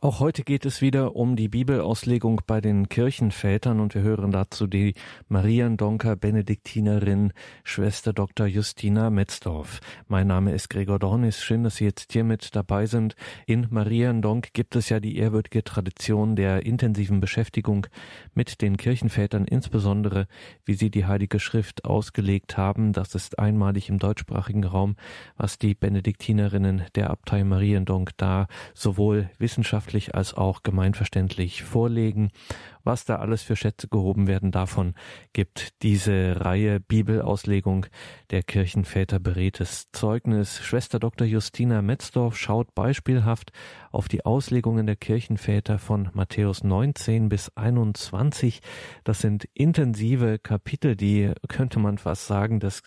Auch heute geht es wieder um die Bibelauslegung bei den Kirchenvätern und wir hören dazu die Mariendonker Benediktinerin Schwester Dr. Justina Metzdorf. Mein Name ist Gregor Dornis. Schön, dass Sie jetzt hier mit dabei sind. In Mariendonk gibt es ja die ehrwürdige Tradition der intensiven Beschäftigung mit den Kirchenvätern, insbesondere wie sie die Heilige Schrift ausgelegt haben. Das ist einmalig im deutschsprachigen Raum, was die Benediktinerinnen der Abtei Mariendonk da sowohl wissenschaftlich wissenschaftlich als auch gemeinverständlich vorlegen. Was da alles für Schätze gehoben werden, davon gibt diese Reihe Bibelauslegung der Kirchenväter beredtes Zeugnis. Schwester Dr. Justina Metzdorf schaut beispielhaft auf die Auslegungen der Kirchenväter von Matthäus 19 bis 21. Das sind intensive Kapitel, die könnte man fast sagen, dass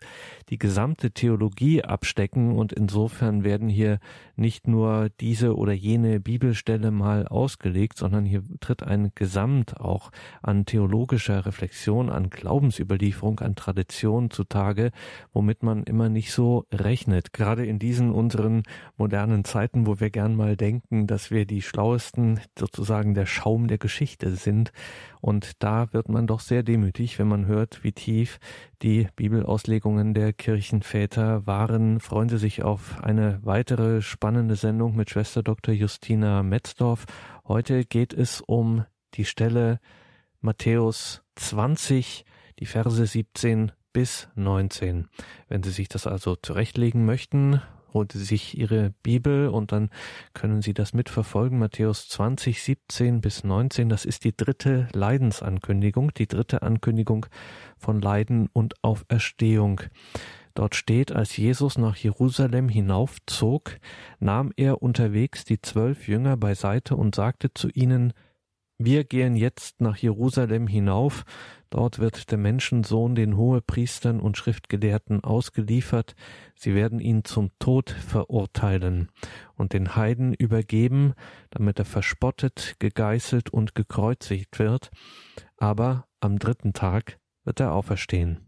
die gesamte Theologie abstecken und insofern werden hier nicht nur diese oder jene Bibelstelle mal ausgelegt, sondern hier tritt ein Gesamt auch an theologischer Reflexion, an Glaubensüberlieferung, an Tradition zutage, womit man immer nicht so rechnet. Gerade in diesen unseren modernen Zeiten, wo wir gern mal denken, dass wir die Schlauesten, sozusagen der Schaum der Geschichte sind. Und da wird man doch sehr demütig, wenn man hört, wie tief die Bibelauslegungen der Kirchenväter waren. Freuen Sie sich auf eine weitere spannende Sendung mit Schwester Dr. Justina Metzdorf. Heute geht es um die Stelle Matthäus 20, die Verse 17 bis 19. Wenn Sie sich das also zurechtlegen möchten, holen Sie sich Ihre Bibel und dann können Sie das mitverfolgen. Matthäus 20, 17 bis 19, das ist die dritte Leidensankündigung, die dritte Ankündigung von Leiden und Auferstehung. Dort steht, als Jesus nach Jerusalem hinaufzog, nahm er unterwegs die zwölf Jünger beiseite und sagte zu ihnen, wir gehen jetzt nach Jerusalem hinauf, dort wird der Menschensohn den Hohepriestern und Schriftgelehrten ausgeliefert, sie werden ihn zum Tod verurteilen und den Heiden übergeben, damit er verspottet, gegeißelt und gekreuzigt wird, aber am dritten Tag wird er auferstehen.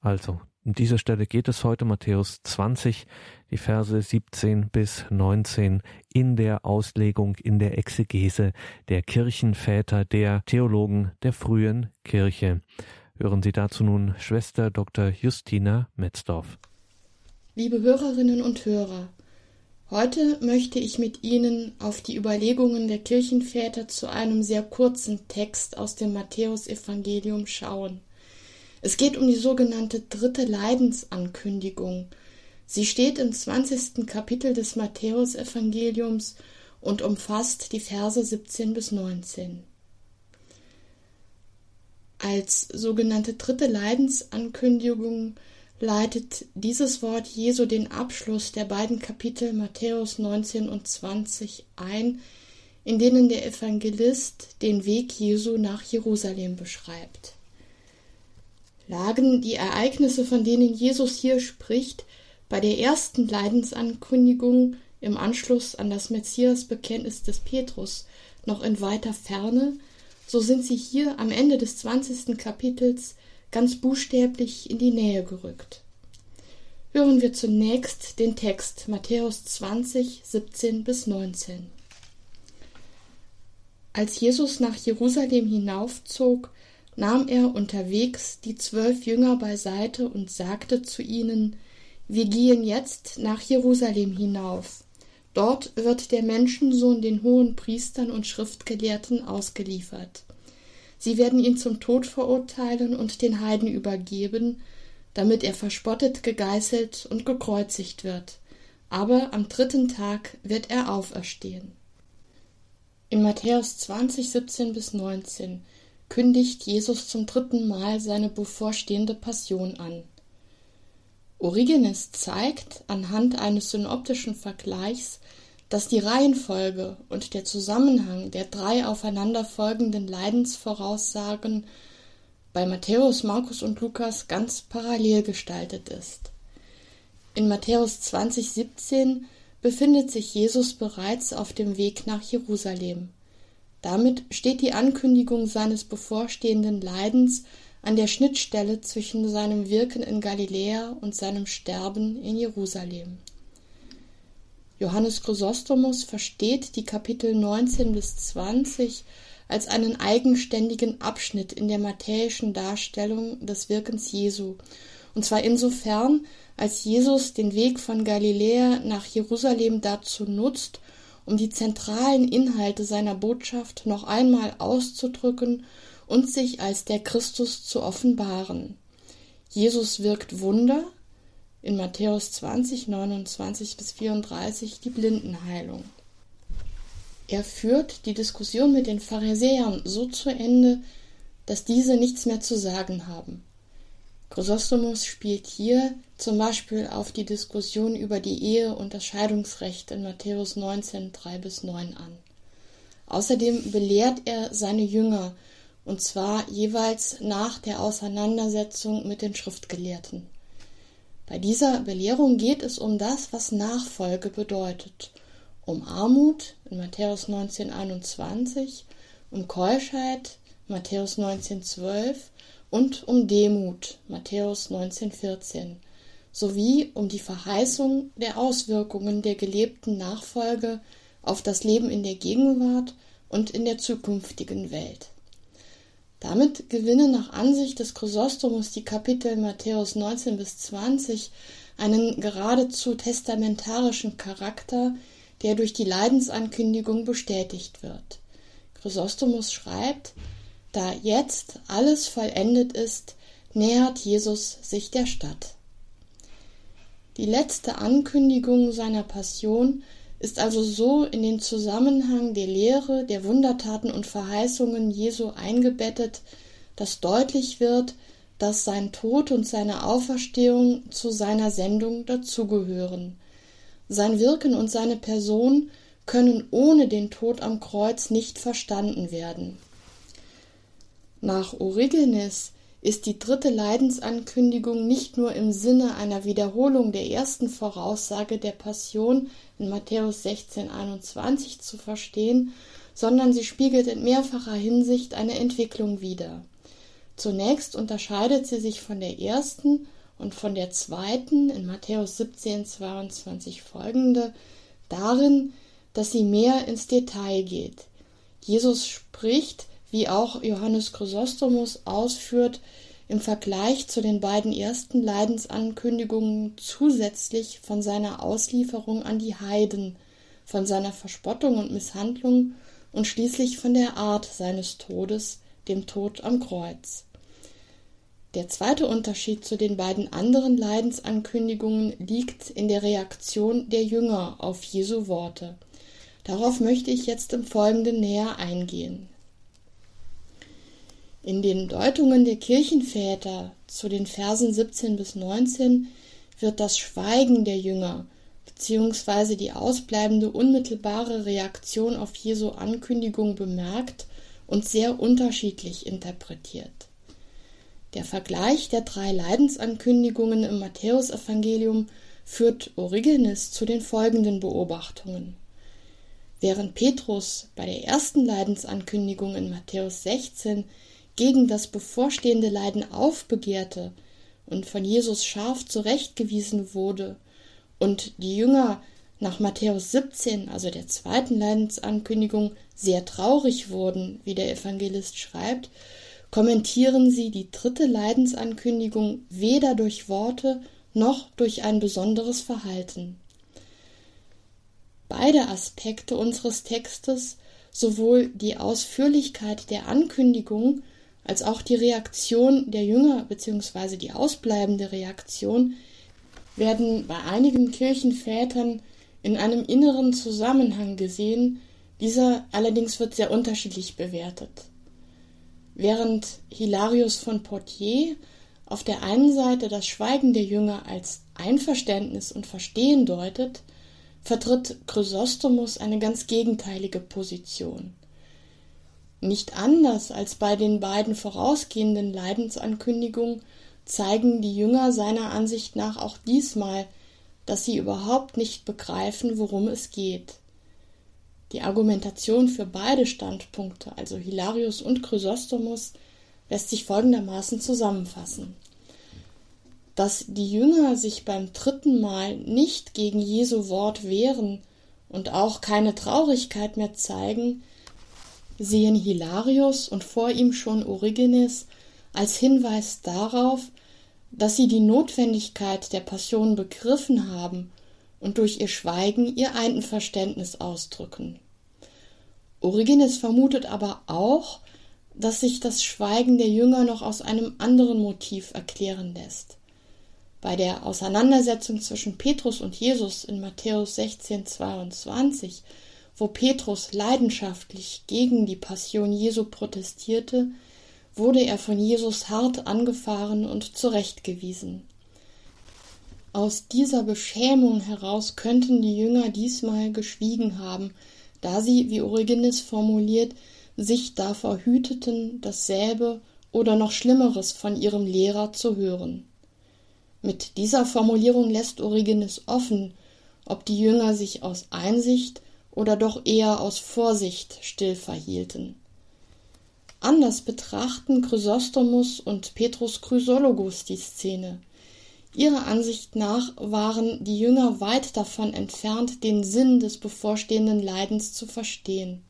Also, um diese Stelle geht es heute Matthäus 20, die Verse 17 bis 19 in der Auslegung, in der Exegese der Kirchenväter, der Theologen der frühen Kirche. Hören Sie dazu nun Schwester Dr. Justina Metzdorf. Liebe Hörerinnen und Hörer, heute möchte ich mit Ihnen auf die Überlegungen der Kirchenväter zu einem sehr kurzen Text aus dem Matthäusevangelium schauen. Es geht um die sogenannte dritte Leidensankündigung. Sie steht im 20. Kapitel des Matthäusevangeliums und umfasst die Verse 17 bis 19. Als sogenannte dritte Leidensankündigung leitet dieses Wort Jesu den Abschluss der beiden Kapitel Matthäus 19 und 20 ein, in denen der Evangelist den Weg Jesu nach Jerusalem beschreibt lagen die Ereignisse, von denen Jesus hier spricht, bei der ersten Leidensankündigung im Anschluss an das Messiasbekenntnis des Petrus noch in weiter Ferne, so sind sie hier am Ende des 20. Kapitels ganz buchstäblich in die Nähe gerückt. Hören wir zunächst den Text Matthäus 20, 17 bis 19. Als Jesus nach Jerusalem hinaufzog, nahm er unterwegs die zwölf Jünger beiseite und sagte zu ihnen, wir gehen jetzt nach Jerusalem hinauf. Dort wird der Menschensohn den hohen Priestern und Schriftgelehrten ausgeliefert. Sie werden ihn zum Tod verurteilen und den Heiden übergeben, damit er verspottet, gegeißelt und gekreuzigt wird. Aber am dritten Tag wird er auferstehen. In Matthäus 20, 17 bis 19 kündigt Jesus zum dritten Mal seine bevorstehende Passion an. Origenes zeigt anhand eines synoptischen Vergleichs, dass die Reihenfolge und der Zusammenhang der drei aufeinanderfolgenden Leidensvoraussagen bei Matthäus, Markus und Lukas ganz parallel gestaltet ist. In Matthäus 20,17 befindet sich Jesus bereits auf dem Weg nach Jerusalem. Damit steht die Ankündigung seines bevorstehenden Leidens an der Schnittstelle zwischen seinem Wirken in Galiläa und seinem Sterben in Jerusalem. Johannes Chrysostomus versteht die Kapitel 19 bis 20 als einen eigenständigen Abschnitt in der matthäischen Darstellung des Wirkens Jesu, und zwar insofern, als Jesus den Weg von Galiläa nach Jerusalem dazu nutzt, um die zentralen Inhalte seiner Botschaft noch einmal auszudrücken und sich als der Christus zu offenbaren. Jesus wirkt Wunder, in Matthäus 20, 29 bis 34 die Blindenheilung. Er führt die Diskussion mit den Pharisäern so zu Ende, dass diese nichts mehr zu sagen haben. Chrysostomus spielt hier zum Beispiel auf die Diskussion über die Ehe und das Scheidungsrecht in Matthäus 19, 3 bis 9 an. Außerdem belehrt er seine Jünger, und zwar jeweils nach der Auseinandersetzung mit den Schriftgelehrten. Bei dieser Belehrung geht es um das, was Nachfolge bedeutet um Armut in Matthäus 19,21, um Keuschheit Matthäus 19,12 und um Demut Matthäus 19,14 sowie um die Verheißung der Auswirkungen der gelebten Nachfolge auf das Leben in der Gegenwart und in der zukünftigen Welt. Damit gewinnen nach Ansicht des Chrysostomus die Kapitel Matthäus 19 bis 20 einen geradezu testamentarischen Charakter, der durch die Leidensankündigung bestätigt wird. Chrysostomus schreibt, da jetzt alles vollendet ist, nähert Jesus sich der Stadt. Die letzte Ankündigung seiner Passion ist also so in den Zusammenhang der Lehre, der Wundertaten und Verheißungen Jesu eingebettet, dass deutlich wird, dass sein Tod und seine Auferstehung zu seiner Sendung dazugehören. Sein Wirken und seine Person können ohne den Tod am Kreuz nicht verstanden werden. Nach Origenes ist die dritte Leidensankündigung nicht nur im Sinne einer Wiederholung der ersten Voraussage der Passion in Matthäus 16,21 zu verstehen, sondern sie spiegelt in mehrfacher Hinsicht eine Entwicklung wider. Zunächst unterscheidet sie sich von der ersten und von der zweiten in Matthäus 17, 22 folgende darin, dass sie mehr ins Detail geht. Jesus spricht, wie auch Johannes Chrysostomus ausführt, im Vergleich zu den beiden ersten Leidensankündigungen zusätzlich von seiner Auslieferung an die Heiden, von seiner Verspottung und Misshandlung und schließlich von der Art seines Todes, dem Tod am Kreuz. Der zweite Unterschied zu den beiden anderen Leidensankündigungen liegt in der Reaktion der Jünger auf Jesu Worte. Darauf möchte ich jetzt im Folgenden näher eingehen. In den Deutungen der Kirchenväter zu den Versen 17 bis 19 wird das Schweigen der Jünger bzw. die ausbleibende unmittelbare Reaktion auf Jesu Ankündigung bemerkt und sehr unterschiedlich interpretiert. Der Vergleich der drei Leidensankündigungen im Matthäusevangelium führt Origenes zu den folgenden Beobachtungen. Während Petrus bei der ersten Leidensankündigung in Matthäus 16 gegen das bevorstehende Leiden aufbegehrte und von Jesus scharf zurechtgewiesen wurde und die Jünger nach Matthäus 17, also der zweiten Leidensankündigung, sehr traurig wurden, wie der Evangelist schreibt, kommentieren sie die dritte Leidensankündigung weder durch Worte noch durch ein besonderes Verhalten. Beide Aspekte unseres Textes, sowohl die Ausführlichkeit der Ankündigung als auch die Reaktion der Jünger bzw. die ausbleibende Reaktion, werden bei einigen Kirchenvätern in einem inneren Zusammenhang gesehen, dieser allerdings wird sehr unterschiedlich bewertet. Während Hilarius von Poitiers auf der einen Seite das Schweigen der Jünger als Einverständnis und Verstehen deutet, vertritt Chrysostomus eine ganz gegenteilige Position. Nicht anders als bei den beiden vorausgehenden Leidensankündigungen zeigen die Jünger seiner Ansicht nach auch diesmal, dass sie überhaupt nicht begreifen, worum es geht. Die Argumentation für beide Standpunkte, also Hilarius und Chrysostomus, lässt sich folgendermaßen zusammenfassen. Dass die Jünger sich beim dritten Mal nicht gegen Jesu Wort wehren, und auch keine Traurigkeit mehr zeigen, sehen Hilarius und vor ihm schon Origenes als Hinweis darauf, dass sie die Notwendigkeit der Passion begriffen haben und durch ihr Schweigen ihr Einverständnis ausdrücken. Origenes vermutet aber auch, dass sich das Schweigen der Jünger noch aus einem anderen Motiv erklären lässt. Bei der Auseinandersetzung zwischen Petrus und Jesus in Matthäus 16, 22, wo Petrus leidenschaftlich gegen die Passion Jesu protestierte, wurde er von Jesus hart angefahren und zurechtgewiesen. Aus dieser Beschämung heraus könnten die Jünger diesmal geschwiegen haben, da sie, wie Origenes formuliert, sich davor hüteten, dasselbe oder noch Schlimmeres von ihrem Lehrer zu hören. Mit dieser Formulierung lässt Origenes offen, ob die Jünger sich aus Einsicht oder doch eher aus Vorsicht still verhielten. Anders betrachten Chrysostomus und Petrus Chrysologus die Szene. Ihrer Ansicht nach waren die Jünger weit davon entfernt, den Sinn des bevorstehenden Leidens zu verstehen.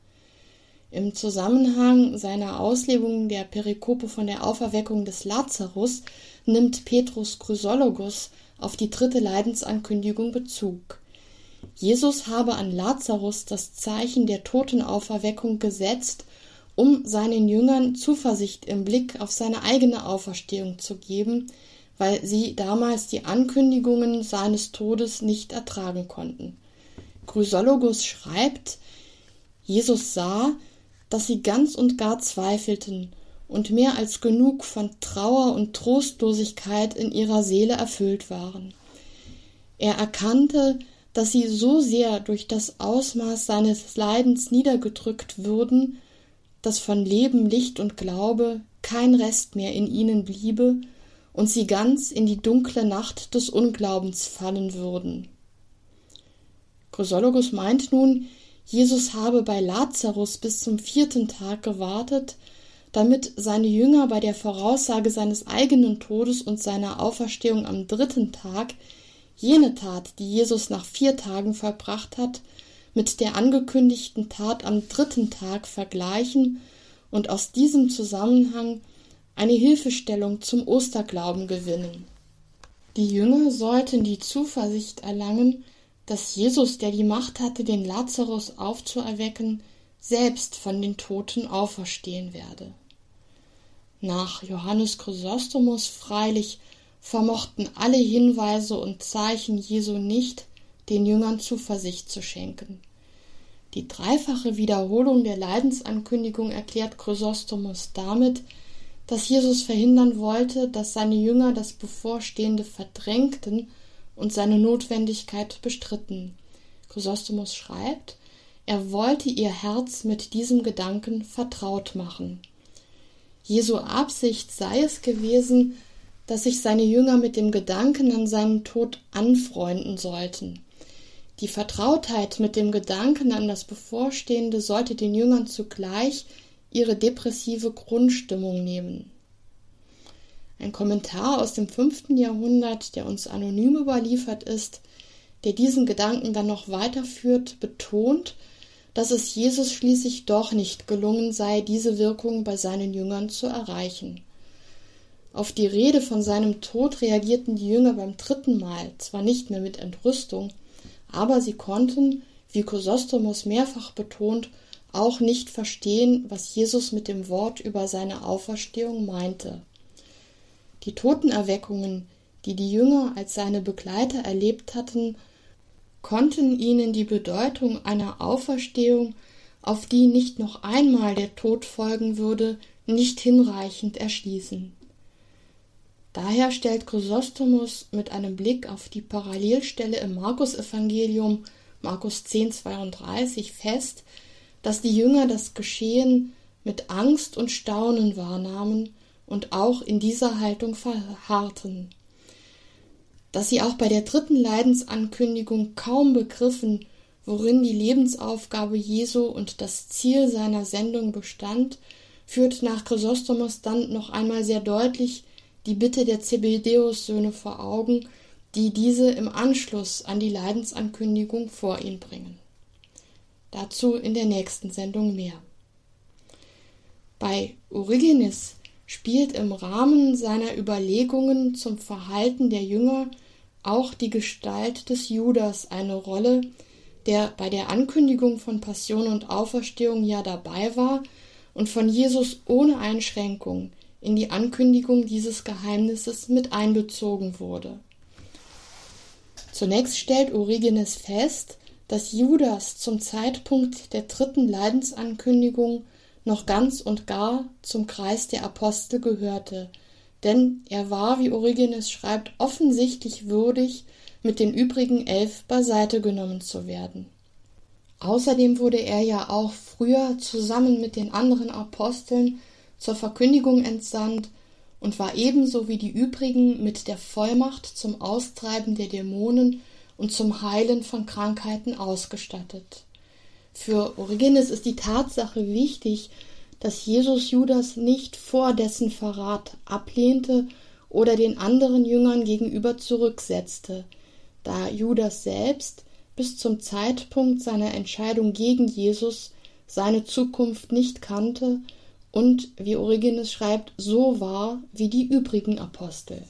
Im Zusammenhang seiner Auslegung der Perikope von der Auferweckung des Lazarus nimmt Petrus Chrysologus auf die dritte Leidensankündigung Bezug. Jesus habe an Lazarus das Zeichen der Totenauferweckung gesetzt, um seinen Jüngern Zuversicht im Blick auf seine eigene Auferstehung zu geben, weil sie damals die Ankündigungen seines Todes nicht ertragen konnten. Chrysologus schreibt, Jesus sah, dass sie ganz und gar zweifelten und mehr als genug von Trauer und Trostlosigkeit in ihrer Seele erfüllt waren. Er erkannte, dass sie so sehr durch das Ausmaß seines Leidens niedergedrückt würden, dass von Leben, Licht und Glaube kein Rest mehr in ihnen bliebe und sie ganz in die dunkle Nacht des Unglaubens fallen würden. Chrysologus meint nun, Jesus habe bei Lazarus bis zum vierten Tag gewartet, damit seine Jünger bei der Voraussage seines eigenen Todes und seiner Auferstehung am dritten Tag jene Tat, die Jesus nach vier Tagen vollbracht hat, mit der angekündigten Tat am dritten Tag vergleichen und aus diesem Zusammenhang eine Hilfestellung zum Osterglauben gewinnen. Die Jünger sollten die Zuversicht erlangen, dass Jesus, der die Macht hatte, den Lazarus aufzuerwecken, selbst von den Toten auferstehen werde. Nach Johannes Chrysostomus freilich vermochten alle Hinweise und Zeichen Jesu nicht, den Jüngern Zuversicht zu schenken. Die dreifache Wiederholung der Leidensankündigung erklärt Chrysostomus damit, dass Jesus verhindern wollte, dass seine Jünger das Bevorstehende verdrängten und seine Notwendigkeit bestritten. Chrysostomus schreibt, er wollte ihr Herz mit diesem Gedanken vertraut machen. Jesu Absicht sei es gewesen, dass sich seine Jünger mit dem Gedanken an seinen Tod anfreunden sollten. Die Vertrautheit mit dem Gedanken an das Bevorstehende sollte den Jüngern zugleich ihre depressive Grundstimmung nehmen. Ein Kommentar aus dem fünften Jahrhundert, der uns anonym überliefert ist, der diesen Gedanken dann noch weiterführt, betont, dass es Jesus schließlich doch nicht gelungen sei, diese Wirkung bei seinen Jüngern zu erreichen. Auf die Rede von seinem Tod reagierten die Jünger beim dritten Mal zwar nicht mehr mit Entrüstung, aber sie konnten, wie Chrysostomos mehrfach betont, auch nicht verstehen, was Jesus mit dem Wort über seine Auferstehung meinte. Die Totenerweckungen, die die Jünger als seine Begleiter erlebt hatten, konnten ihnen die Bedeutung einer Auferstehung, auf die nicht noch einmal der Tod folgen würde, nicht hinreichend erschließen. Daher stellt Chrysostomus mit einem Blick auf die Parallelstelle im Markus-Evangelium, Markus 10,32, fest, dass die Jünger das Geschehen mit Angst und Staunen wahrnahmen und auch in dieser Haltung verharrten. Dass sie auch bei der dritten Leidensankündigung kaum begriffen, worin die Lebensaufgabe Jesu und das Ziel seiner Sendung bestand, führt nach Chrysostomos dann noch einmal sehr deutlich die Bitte der Zebedeus-Söhne vor Augen, die diese im Anschluss an die Leidensankündigung vor ihn bringen. Dazu in der nächsten Sendung mehr. Bei Origenes spielt im Rahmen seiner Überlegungen zum Verhalten der Jünger auch die Gestalt des Judas eine Rolle, der bei der Ankündigung von Passion und Auferstehung ja dabei war und von Jesus ohne Einschränkung in die Ankündigung dieses Geheimnisses mit einbezogen wurde. Zunächst stellt Origenes fest, dass Judas zum Zeitpunkt der dritten Leidensankündigung noch ganz und gar zum Kreis der Apostel gehörte, denn er war, wie Origenes schreibt, offensichtlich würdig, mit den übrigen elf beiseite genommen zu werden. Außerdem wurde er ja auch früher zusammen mit den anderen Aposteln zur Verkündigung entsandt und war ebenso wie die übrigen mit der Vollmacht zum Austreiben der Dämonen und zum Heilen von Krankheiten ausgestattet. Für Origenes ist die Tatsache wichtig, dass Jesus Judas nicht vor dessen Verrat ablehnte oder den anderen Jüngern gegenüber zurücksetzte, da Judas selbst bis zum Zeitpunkt seiner Entscheidung gegen Jesus seine Zukunft nicht kannte und, wie Origenes schreibt, so war wie die übrigen Apostel.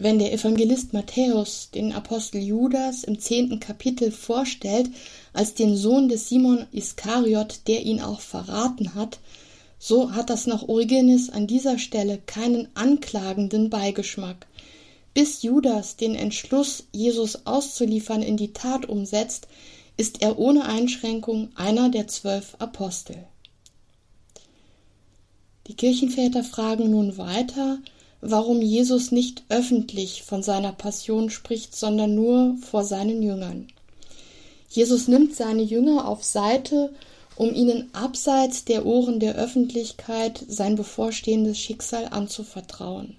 Wenn der Evangelist Matthäus den Apostel Judas im zehnten Kapitel vorstellt als den Sohn des Simon Iskariot, der ihn auch verraten hat, so hat das nach Origenes an dieser Stelle keinen anklagenden Beigeschmack. Bis Judas den Entschluss, Jesus auszuliefern, in die Tat umsetzt, ist er ohne Einschränkung einer der zwölf Apostel. Die Kirchenväter fragen nun weiter, warum Jesus nicht öffentlich von seiner Passion spricht, sondern nur vor seinen Jüngern. Jesus nimmt seine Jünger auf Seite, um ihnen abseits der Ohren der Öffentlichkeit sein bevorstehendes Schicksal anzuvertrauen.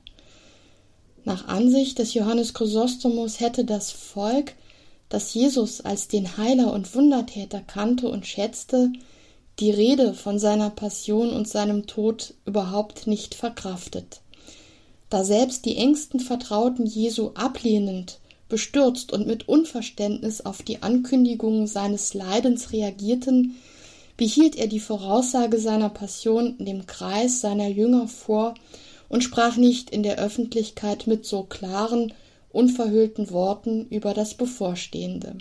Nach Ansicht des Johannes Chrysostomos hätte das Volk, das Jesus als den Heiler und Wundertäter kannte und schätzte, die Rede von seiner Passion und seinem Tod überhaupt nicht verkraftet. Da selbst die engsten Vertrauten Jesu ablehnend, bestürzt und mit Unverständnis auf die Ankündigungen seines Leidens reagierten, behielt er die Voraussage seiner Passion dem Kreis seiner Jünger vor und sprach nicht in der Öffentlichkeit mit so klaren, unverhüllten Worten über das Bevorstehende.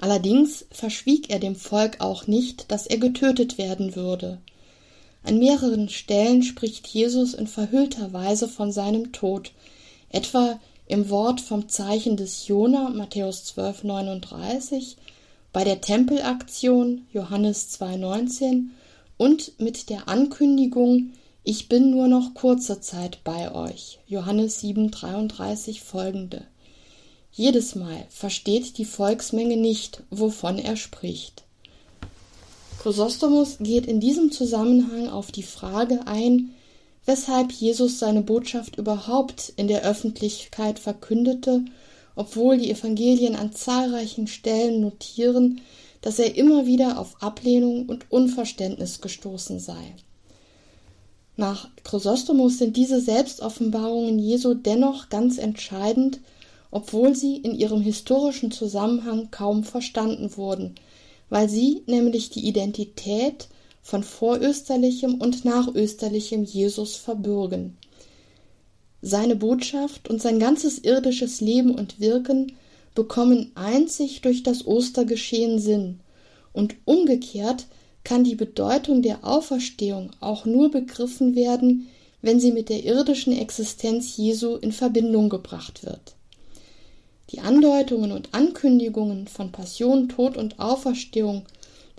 Allerdings verschwieg er dem Volk auch nicht, dass er getötet werden würde. An mehreren Stellen spricht Jesus in verhüllter Weise von seinem Tod, etwa im Wort vom Zeichen des Jona, Matthäus 12, 39, bei der Tempelaktion, Johannes 2, 19 und mit der Ankündigung, ich bin nur noch kurze Zeit bei euch, Johannes 7, 33 folgende. Jedes Mal versteht die Volksmenge nicht, wovon er spricht. Chrysostomus geht in diesem Zusammenhang auf die Frage ein, weshalb Jesus seine Botschaft überhaupt in der Öffentlichkeit verkündete, obwohl die Evangelien an zahlreichen Stellen notieren, dass er immer wieder auf Ablehnung und Unverständnis gestoßen sei. Nach Chrysostomus sind diese Selbstoffenbarungen Jesu dennoch ganz entscheidend obwohl sie in ihrem historischen Zusammenhang kaum verstanden wurden, weil sie nämlich die Identität von vorösterlichem und nachösterlichem Jesus verbürgen. Seine Botschaft und sein ganzes irdisches Leben und Wirken bekommen einzig durch das Ostergeschehen Sinn, und umgekehrt kann die Bedeutung der Auferstehung auch nur begriffen werden, wenn sie mit der irdischen Existenz Jesu in Verbindung gebracht wird. Die Andeutungen und Ankündigungen von Passion, Tod und Auferstehung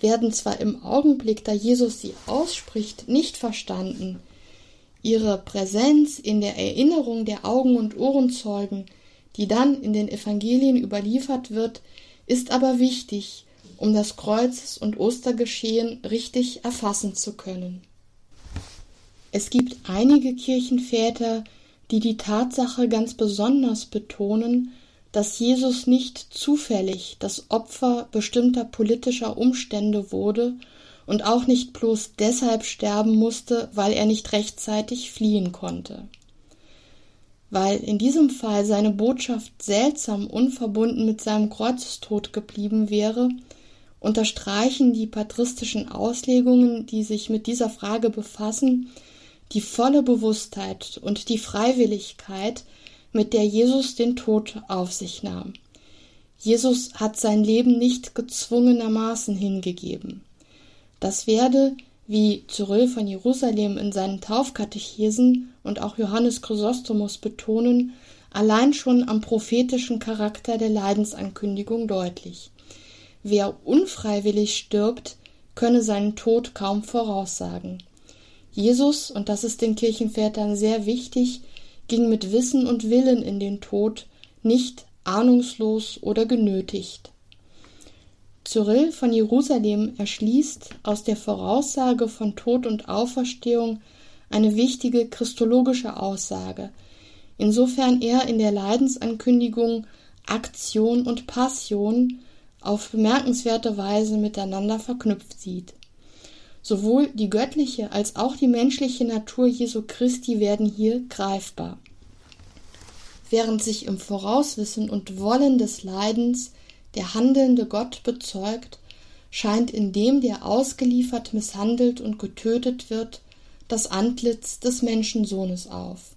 werden zwar im Augenblick, da Jesus sie ausspricht, nicht verstanden, ihre Präsenz in der Erinnerung der Augen- und Ohrenzeugen, die dann in den Evangelien überliefert wird, ist aber wichtig, um das Kreuzes- und Ostergeschehen richtig erfassen zu können. Es gibt einige Kirchenväter, die die Tatsache ganz besonders betonen, dass Jesus nicht zufällig das Opfer bestimmter politischer Umstände wurde und auch nicht bloß deshalb sterben musste, weil er nicht rechtzeitig fliehen konnte. Weil in diesem Fall seine Botschaft seltsam unverbunden mit seinem Kreuzestod geblieben wäre unterstreichen die patristischen Auslegungen, die sich mit dieser Frage befassen, die volle Bewusstheit und die Freiwilligkeit, mit der Jesus den Tod auf sich nahm. Jesus hat sein Leben nicht gezwungenermaßen hingegeben. Das werde, wie Cyril von Jerusalem in seinen Taufkatechesen und auch Johannes Chrysostomus betonen, allein schon am prophetischen Charakter der Leidensankündigung deutlich. Wer unfreiwillig stirbt, könne seinen Tod kaum voraussagen. Jesus, und das ist den Kirchenvätern sehr wichtig, ging mit Wissen und Willen in den Tod, nicht ahnungslos oder genötigt. Cyril von Jerusalem erschließt aus der Voraussage von Tod und Auferstehung eine wichtige christologische Aussage, insofern er in der Leidensankündigung Aktion und Passion auf bemerkenswerte Weise miteinander verknüpft sieht. Sowohl die göttliche als auch die menschliche Natur Jesu Christi werden hier greifbar. Während sich im Vorauswissen und Wollen des Leidens der handelnde Gott bezeugt, scheint in dem, der ausgeliefert, misshandelt und getötet wird, das Antlitz des Menschensohnes auf.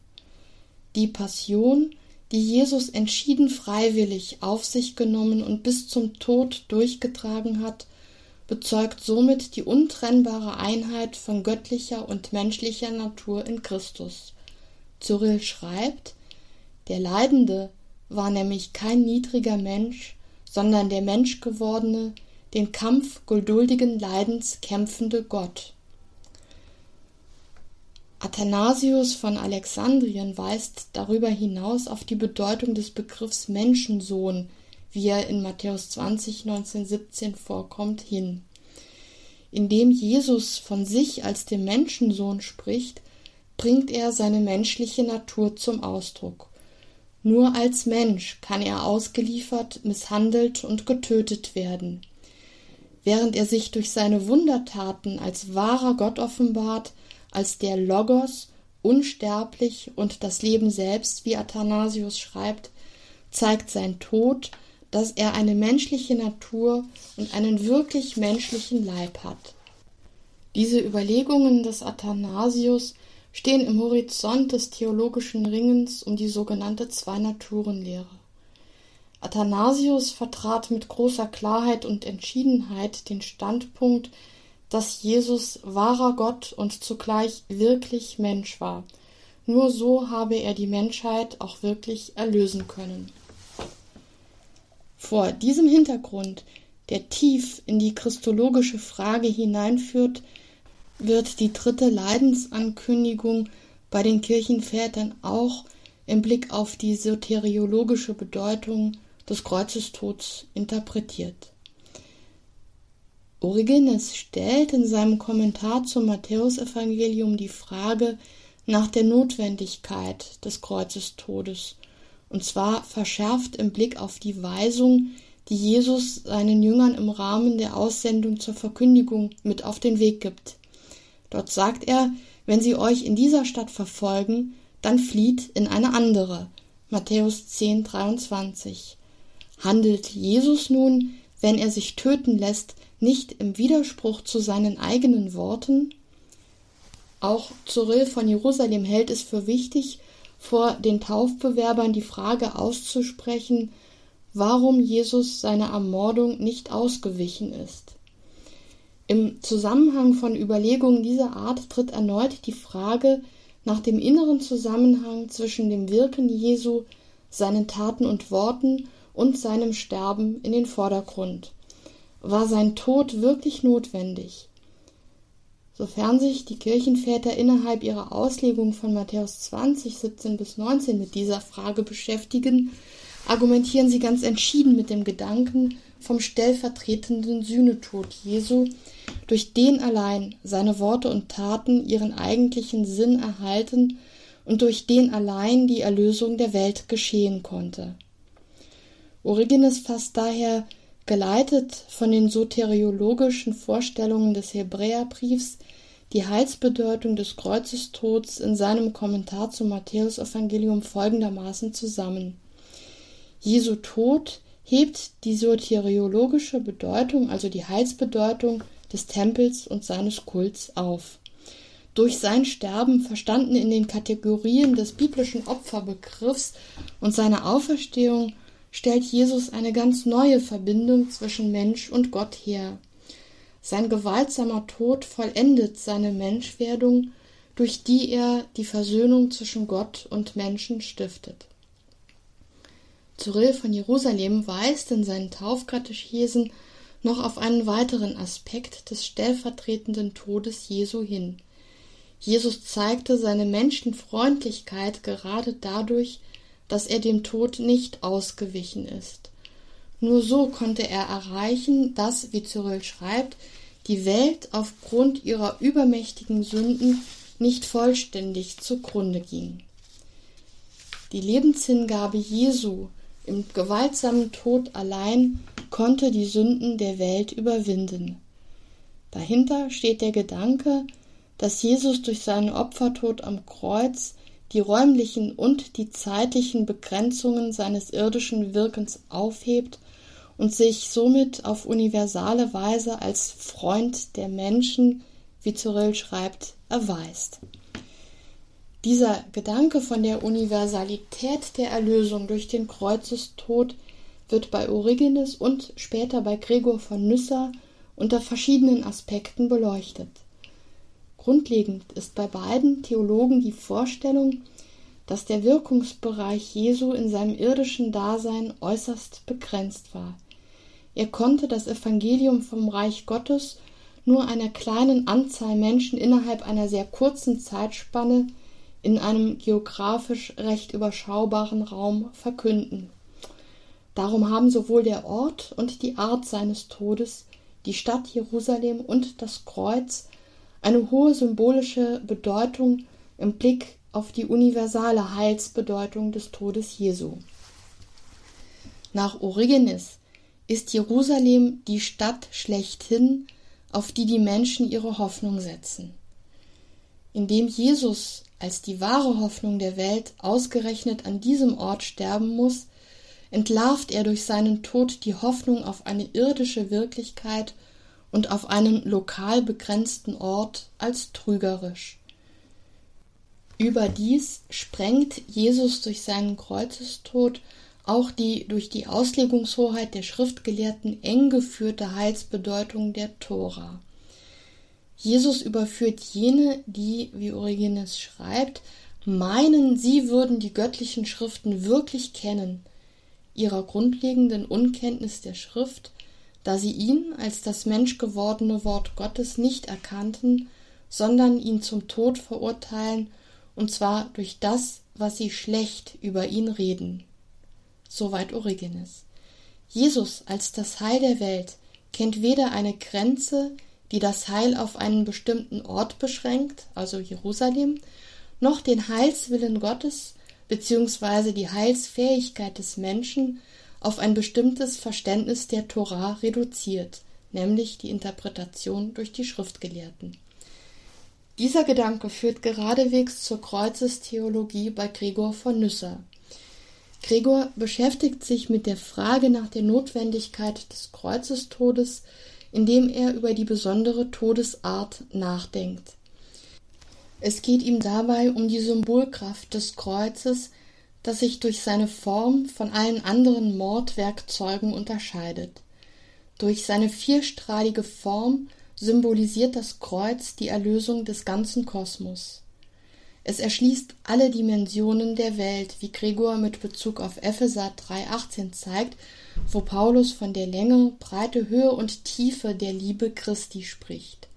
Die Passion, die Jesus entschieden freiwillig auf sich genommen und bis zum Tod durchgetragen hat, bezeugt somit die untrennbare Einheit von göttlicher und menschlicher Natur in Christus. Cyril schreibt, der Leidende war nämlich kein niedriger Mensch, sondern der menschgewordene, den Kampf geduldigen Leidens kämpfende Gott. Athanasius von Alexandrien weist darüber hinaus auf die Bedeutung des Begriffs Menschensohn wie er in Matthäus 20, 19, 17 vorkommt, hin. Indem Jesus von sich als dem Menschensohn spricht, bringt er seine menschliche Natur zum Ausdruck. Nur als Mensch kann er ausgeliefert, misshandelt und getötet werden. Während er sich durch seine Wundertaten als wahrer Gott offenbart, als der Logos, unsterblich und das Leben selbst, wie Athanasius schreibt, zeigt sein Tod dass er eine menschliche Natur und einen wirklich menschlichen Leib hat. Diese Überlegungen des Athanasius stehen im Horizont des theologischen Ringens um die sogenannte Zwei-Naturen-Lehre. Athanasius vertrat mit großer Klarheit und Entschiedenheit den Standpunkt, dass Jesus wahrer Gott und zugleich wirklich Mensch war. Nur so habe er die Menschheit auch wirklich erlösen können. Vor diesem Hintergrund, der tief in die christologische Frage hineinführt, wird die dritte Leidensankündigung bei den Kirchenvätern auch im Blick auf die soteriologische Bedeutung des Kreuzestods interpretiert. Origenes stellt in seinem Kommentar zum Matthäusevangelium die Frage nach der Notwendigkeit des Kreuzestodes und zwar verschärft im Blick auf die Weisung, die Jesus seinen Jüngern im Rahmen der Aussendung zur Verkündigung mit auf den Weg gibt. Dort sagt er, wenn sie euch in dieser Stadt verfolgen, dann flieht in eine andere. Matthäus 10, 23. Handelt Jesus nun, wenn er sich töten lässt, nicht im Widerspruch zu seinen eigenen Worten? Auch Cyril von Jerusalem hält es für wichtig, vor den Taufbewerbern die Frage auszusprechen, warum Jesus seiner Ermordung nicht ausgewichen ist. Im Zusammenhang von Überlegungen dieser Art tritt erneut die Frage nach dem inneren Zusammenhang zwischen dem Wirken Jesu, seinen Taten und Worten und seinem Sterben in den Vordergrund. War sein Tod wirklich notwendig? Sofern sich die Kirchenväter innerhalb ihrer Auslegung von Matthäus 20, 17 bis 19 mit dieser Frage beschäftigen, argumentieren sie ganz entschieden mit dem Gedanken vom stellvertretenden Sühnetod Jesu, durch den allein seine Worte und Taten ihren eigentlichen Sinn erhalten und durch den allein die Erlösung der Welt geschehen konnte. Origenes fasst daher geleitet von den soteriologischen Vorstellungen des Hebräerbriefs, die Heilsbedeutung des Kreuzestods in seinem Kommentar zum Matthäusevangelium folgendermaßen zusammen. Jesu Tod hebt die soteriologische Bedeutung, also die Heilsbedeutung des Tempels und seines Kults auf. Durch sein Sterben, verstanden in den Kategorien des biblischen Opferbegriffs und seine Auferstehung, stellt Jesus eine ganz neue Verbindung zwischen Mensch und Gott her. Sein gewaltsamer Tod vollendet seine Menschwerdung, durch die er die Versöhnung zwischen Gott und Menschen stiftet. Cyril von Jerusalem weist in seinen Taufkatechesen noch auf einen weiteren Aspekt des stellvertretenden Todes Jesu hin. Jesus zeigte seine Menschenfreundlichkeit gerade dadurch, dass er dem Tod nicht ausgewichen ist. Nur so konnte er erreichen, dass, wie Cyril schreibt, die Welt aufgrund ihrer übermächtigen Sünden nicht vollständig zugrunde ging. Die Lebenshingabe Jesu im gewaltsamen Tod allein konnte die Sünden der Welt überwinden. Dahinter steht der Gedanke, dass Jesus durch seinen Opfertod am Kreuz die räumlichen und die zeitlichen Begrenzungen seines irdischen Wirkens aufhebt und sich somit auf universale Weise als Freund der Menschen, wie Cyril schreibt, erweist. Dieser Gedanke von der Universalität der Erlösung durch den Kreuzestod wird bei Origenes und später bei Gregor von Nyssa unter verschiedenen Aspekten beleuchtet. Grundlegend ist bei beiden Theologen die Vorstellung, dass der Wirkungsbereich Jesu in seinem irdischen Dasein äußerst begrenzt war. Er konnte das Evangelium vom Reich Gottes nur einer kleinen Anzahl Menschen innerhalb einer sehr kurzen Zeitspanne in einem geografisch recht überschaubaren Raum verkünden. Darum haben sowohl der Ort und die Art seines Todes, die Stadt Jerusalem und das Kreuz eine hohe symbolische Bedeutung im Blick auf die universale Heilsbedeutung des Todes Jesu. Nach Origenes ist Jerusalem die Stadt schlechthin, auf die die Menschen ihre Hoffnung setzen. Indem Jesus als die wahre Hoffnung der Welt ausgerechnet an diesem Ort sterben muss, entlarvt er durch seinen Tod die Hoffnung auf eine irdische Wirklichkeit und auf einen lokal begrenzten Ort als trügerisch. Überdies sprengt Jesus durch seinen Kreuzestod auch die durch die Auslegungshoheit der Schriftgelehrten eng geführte Heilsbedeutung der Tora. Jesus überführt jene, die, wie Origenes schreibt, meinen, sie würden die göttlichen Schriften wirklich kennen, ihrer grundlegenden Unkenntnis der Schrift da sie ihn als das menschgewordene Wort Gottes nicht erkannten, sondern ihn zum Tod verurteilen, und zwar durch das, was sie schlecht über ihn reden. Soweit Origenes. Jesus als das Heil der Welt kennt weder eine Grenze, die das Heil auf einen bestimmten Ort beschränkt, also Jerusalem, noch den Heilswillen Gottes bzw. die Heilsfähigkeit des Menschen, auf ein bestimmtes Verständnis der Torah reduziert, nämlich die Interpretation durch die Schriftgelehrten. Dieser Gedanke führt geradewegs zur Kreuzestheologie bei Gregor von Nyssa. Gregor beschäftigt sich mit der Frage nach der Notwendigkeit des Kreuzestodes, indem er über die besondere Todesart nachdenkt. Es geht ihm dabei um die Symbolkraft des Kreuzes, das sich durch seine Form von allen anderen Mordwerkzeugen unterscheidet. Durch seine vierstrahlige Form symbolisiert das Kreuz die Erlösung des ganzen Kosmos. Es erschließt alle Dimensionen der Welt, wie Gregor mit Bezug auf Epheser 3,18 zeigt, wo Paulus von der Länge, Breite, Höhe und Tiefe der Liebe Christi spricht.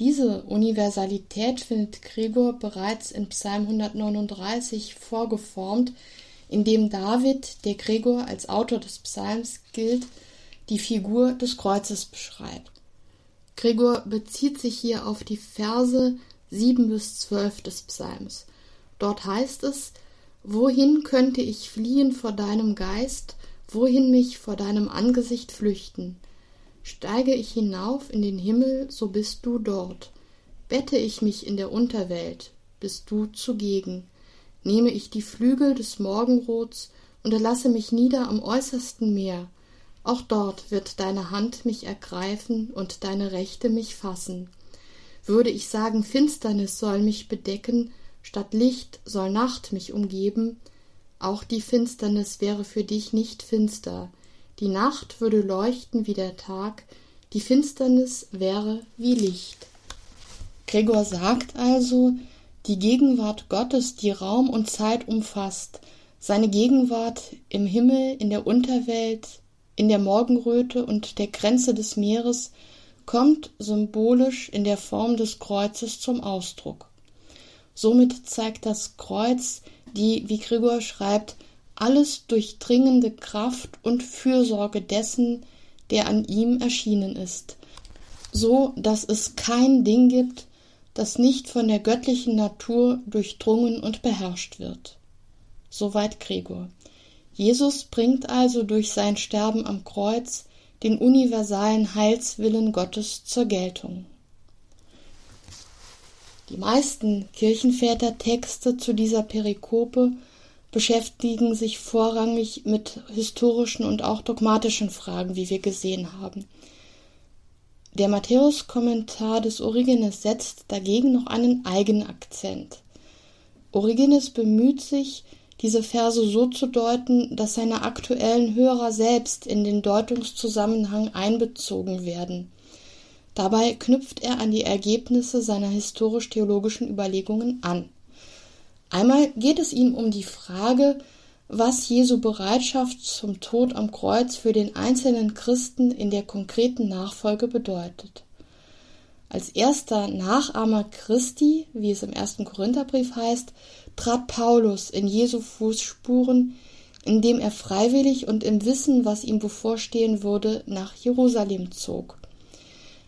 Diese Universalität findet Gregor bereits in Psalm 139 vorgeformt, in dem David, der Gregor als Autor des Psalms gilt, die Figur des Kreuzes beschreibt. Gregor bezieht sich hier auf die Verse 7 bis 12 des Psalms. Dort heißt es, Wohin könnte ich fliehen vor deinem Geist, wohin mich vor deinem Angesicht flüchten? Steige ich hinauf in den Himmel, so bist du dort. Bette ich mich in der Unterwelt, bist du zugegen. Nehme ich die Flügel des Morgenrots, und erlasse mich nieder am äußersten Meer. Auch dort wird deine Hand mich ergreifen und deine Rechte mich fassen. Würde ich sagen, Finsternis soll mich bedecken, statt Licht soll Nacht mich umgeben, auch die Finsternis wäre für dich nicht finster, die Nacht würde leuchten wie der Tag, die Finsternis wäre wie Licht. Gregor sagt also, die Gegenwart Gottes, die Raum und Zeit umfasst, seine Gegenwart im Himmel, in der Unterwelt, in der Morgenröte und der Grenze des Meeres kommt symbolisch in der Form des Kreuzes zum Ausdruck. Somit zeigt das Kreuz die, wie Gregor schreibt, alles durchdringende Kraft und Fürsorge dessen, der an ihm erschienen ist, so dass es kein Ding gibt, das nicht von der göttlichen Natur durchdrungen und beherrscht wird. Soweit Gregor. Jesus bringt also durch sein Sterben am Kreuz den universalen Heilswillen Gottes zur Geltung. Die meisten Kirchenvätertexte zu dieser Perikope beschäftigen sich vorrangig mit historischen und auch dogmatischen Fragen, wie wir gesehen haben. Der Matthäus-Kommentar des Origenes setzt dagegen noch einen Eigenakzent. Origenes bemüht sich, diese Verse so zu deuten, dass seine aktuellen Hörer selbst in den Deutungszusammenhang einbezogen werden. Dabei knüpft er an die Ergebnisse seiner historisch-theologischen Überlegungen an. Einmal geht es ihm um die Frage, was Jesu Bereitschaft zum Tod am Kreuz für den einzelnen Christen in der konkreten Nachfolge bedeutet. Als erster Nachahmer Christi, wie es im ersten Korintherbrief heißt, trat Paulus in Jesu Fußspuren, indem er freiwillig und im Wissen, was ihm bevorstehen würde, nach Jerusalem zog.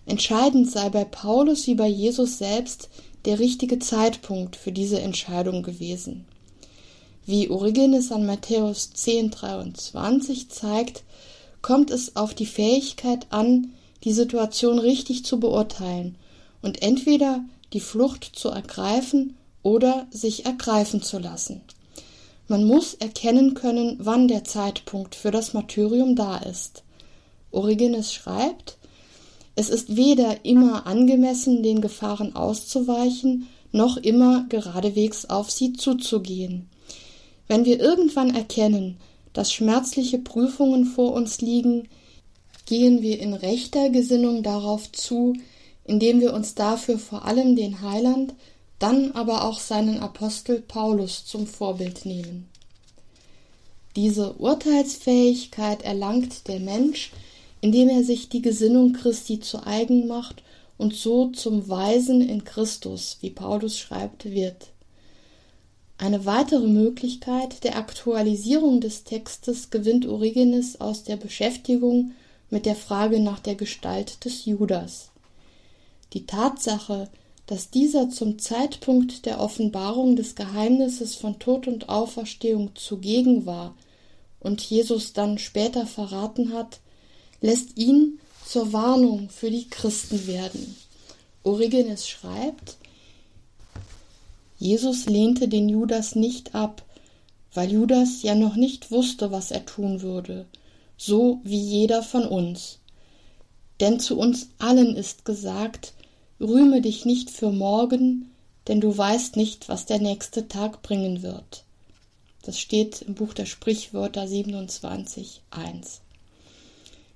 Entscheidend sei bei Paulus wie bei Jesus selbst der richtige Zeitpunkt für diese Entscheidung gewesen. Wie Origenes an Matthäus 10,23 zeigt, kommt es auf die Fähigkeit an, die Situation richtig zu beurteilen und entweder die Flucht zu ergreifen oder sich ergreifen zu lassen. Man muss erkennen können, wann der Zeitpunkt für das Martyrium da ist. Origenes schreibt, es ist weder immer angemessen, den Gefahren auszuweichen, noch immer geradewegs auf sie zuzugehen. Wenn wir irgendwann erkennen, dass schmerzliche Prüfungen vor uns liegen, gehen wir in rechter Gesinnung darauf zu, indem wir uns dafür vor allem den Heiland, dann aber auch seinen Apostel Paulus zum Vorbild nehmen. Diese Urteilsfähigkeit erlangt der Mensch, indem er sich die Gesinnung Christi zu eigen macht und so zum Weisen in Christus, wie Paulus schreibt, wird. Eine weitere Möglichkeit der Aktualisierung des Textes gewinnt Origenes aus der Beschäftigung mit der Frage nach der Gestalt des Judas. Die Tatsache, dass dieser zum Zeitpunkt der Offenbarung des Geheimnisses von Tod und Auferstehung zugegen war und Jesus dann später verraten hat, lässt ihn zur Warnung für die Christen werden. Origenes schreibt, Jesus lehnte den Judas nicht ab, weil Judas ja noch nicht wusste, was er tun würde, so wie jeder von uns. Denn zu uns allen ist gesagt, rühme dich nicht für morgen, denn du weißt nicht, was der nächste Tag bringen wird. Das steht im Buch der Sprichwörter 27, 1.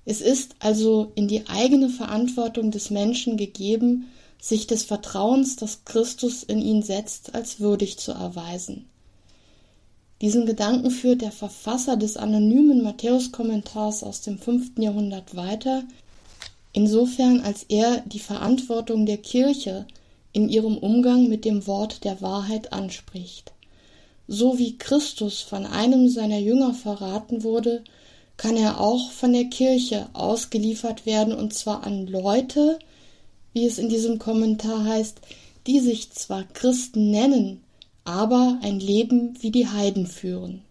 Es ist also in die eigene Verantwortung des Menschen gegeben, sich des Vertrauens, das Christus in ihn setzt, als würdig zu erweisen. Diesen Gedanken führt der Verfasser des anonymen Matthäus-Kommentars aus dem fünften Jahrhundert weiter, insofern als er die Verantwortung der Kirche in ihrem Umgang mit dem Wort der Wahrheit anspricht. So wie Christus von einem seiner Jünger verraten wurde, kann er auch von der Kirche ausgeliefert werden, und zwar an Leute, wie es in diesem Kommentar heißt, die sich zwar Christen nennen, aber ein Leben wie die Heiden führen.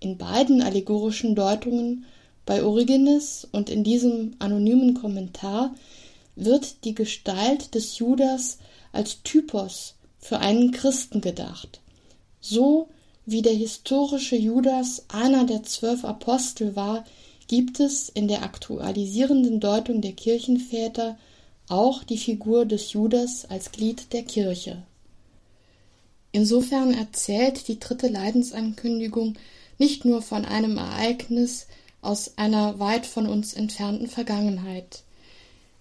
In beiden allegorischen Deutungen, bei Origenes und in diesem anonymen Kommentar, wird die Gestalt des Judas als Typos für einen Christen gedacht, so wie der historische Judas einer der zwölf Apostel war, gibt es in der aktualisierenden Deutung der Kirchenväter auch die Figur des Judas als Glied der Kirche. Insofern erzählt die dritte Leidensankündigung nicht nur von einem Ereignis aus einer weit von uns entfernten Vergangenheit.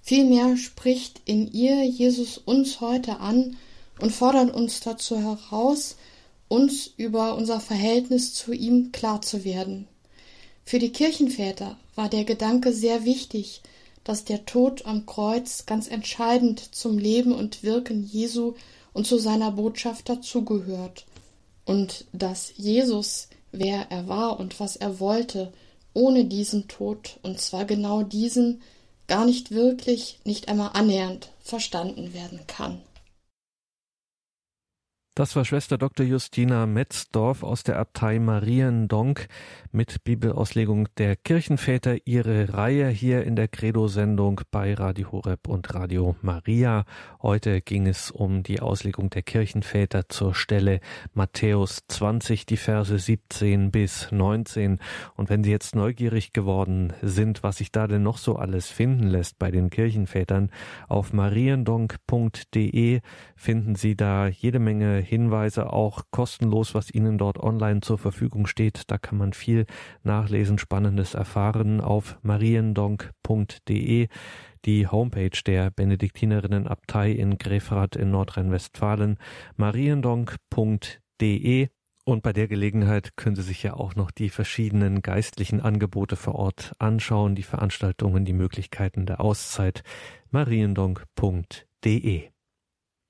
Vielmehr spricht in ihr Jesus uns heute an und fordert uns dazu heraus, uns über unser Verhältnis zu ihm klar zu werden. Für die Kirchenväter war der Gedanke sehr wichtig, dass der Tod am Kreuz ganz entscheidend zum Leben und Wirken Jesu und zu seiner Botschaft dazugehört, und dass Jesus, wer er war und was er wollte, ohne diesen Tod, und zwar genau diesen, gar nicht wirklich, nicht einmal annähernd verstanden werden kann. Das war Schwester Dr. Justina Metzdorf aus der Abtei Mariendonk mit Bibelauslegung der Kirchenväter. Ihre Reihe hier in der Credo-Sendung bei Radio Horeb und Radio Maria. Heute ging es um die Auslegung der Kirchenväter zur Stelle Matthäus 20, die Verse 17 bis 19. Und wenn Sie jetzt neugierig geworden sind, was sich da denn noch so alles finden lässt bei den Kirchenvätern, auf mariendonk.de finden Sie da jede Menge Hinweise auch kostenlos, was Ihnen dort online zur Verfügung steht. Da kann man viel nachlesen, Spannendes erfahren auf mariendonk.de, die Homepage der Benediktinerinnenabtei in Grefrath in Nordrhein-Westfalen, mariendonk.de. Und bei der Gelegenheit können Sie sich ja auch noch die verschiedenen geistlichen Angebote vor Ort anschauen, die Veranstaltungen, die Möglichkeiten der Auszeit mariendonk.de.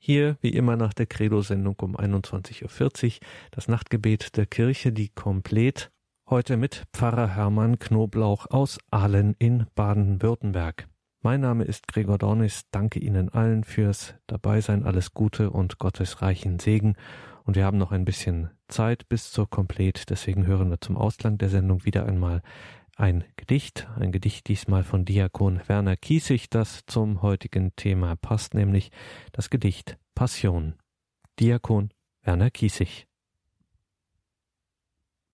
Hier, wie immer nach der Credo-Sendung um 21.40 Uhr, das Nachtgebet der Kirche, die komplett, heute mit Pfarrer Hermann Knoblauch aus Aalen in Baden-Württemberg. Mein Name ist Gregor Dornis, danke Ihnen allen fürs Dabeisein, alles Gute und Gottes reichen Segen. Und wir haben noch ein bisschen Zeit bis zur Komplett, deswegen hören wir zum Ausgang der Sendung wieder einmal ein Gedicht, ein Gedicht diesmal von Diakon Werner Kiesig, das zum heutigen Thema passt, nämlich das Gedicht Passion. Diakon Werner Kiesig.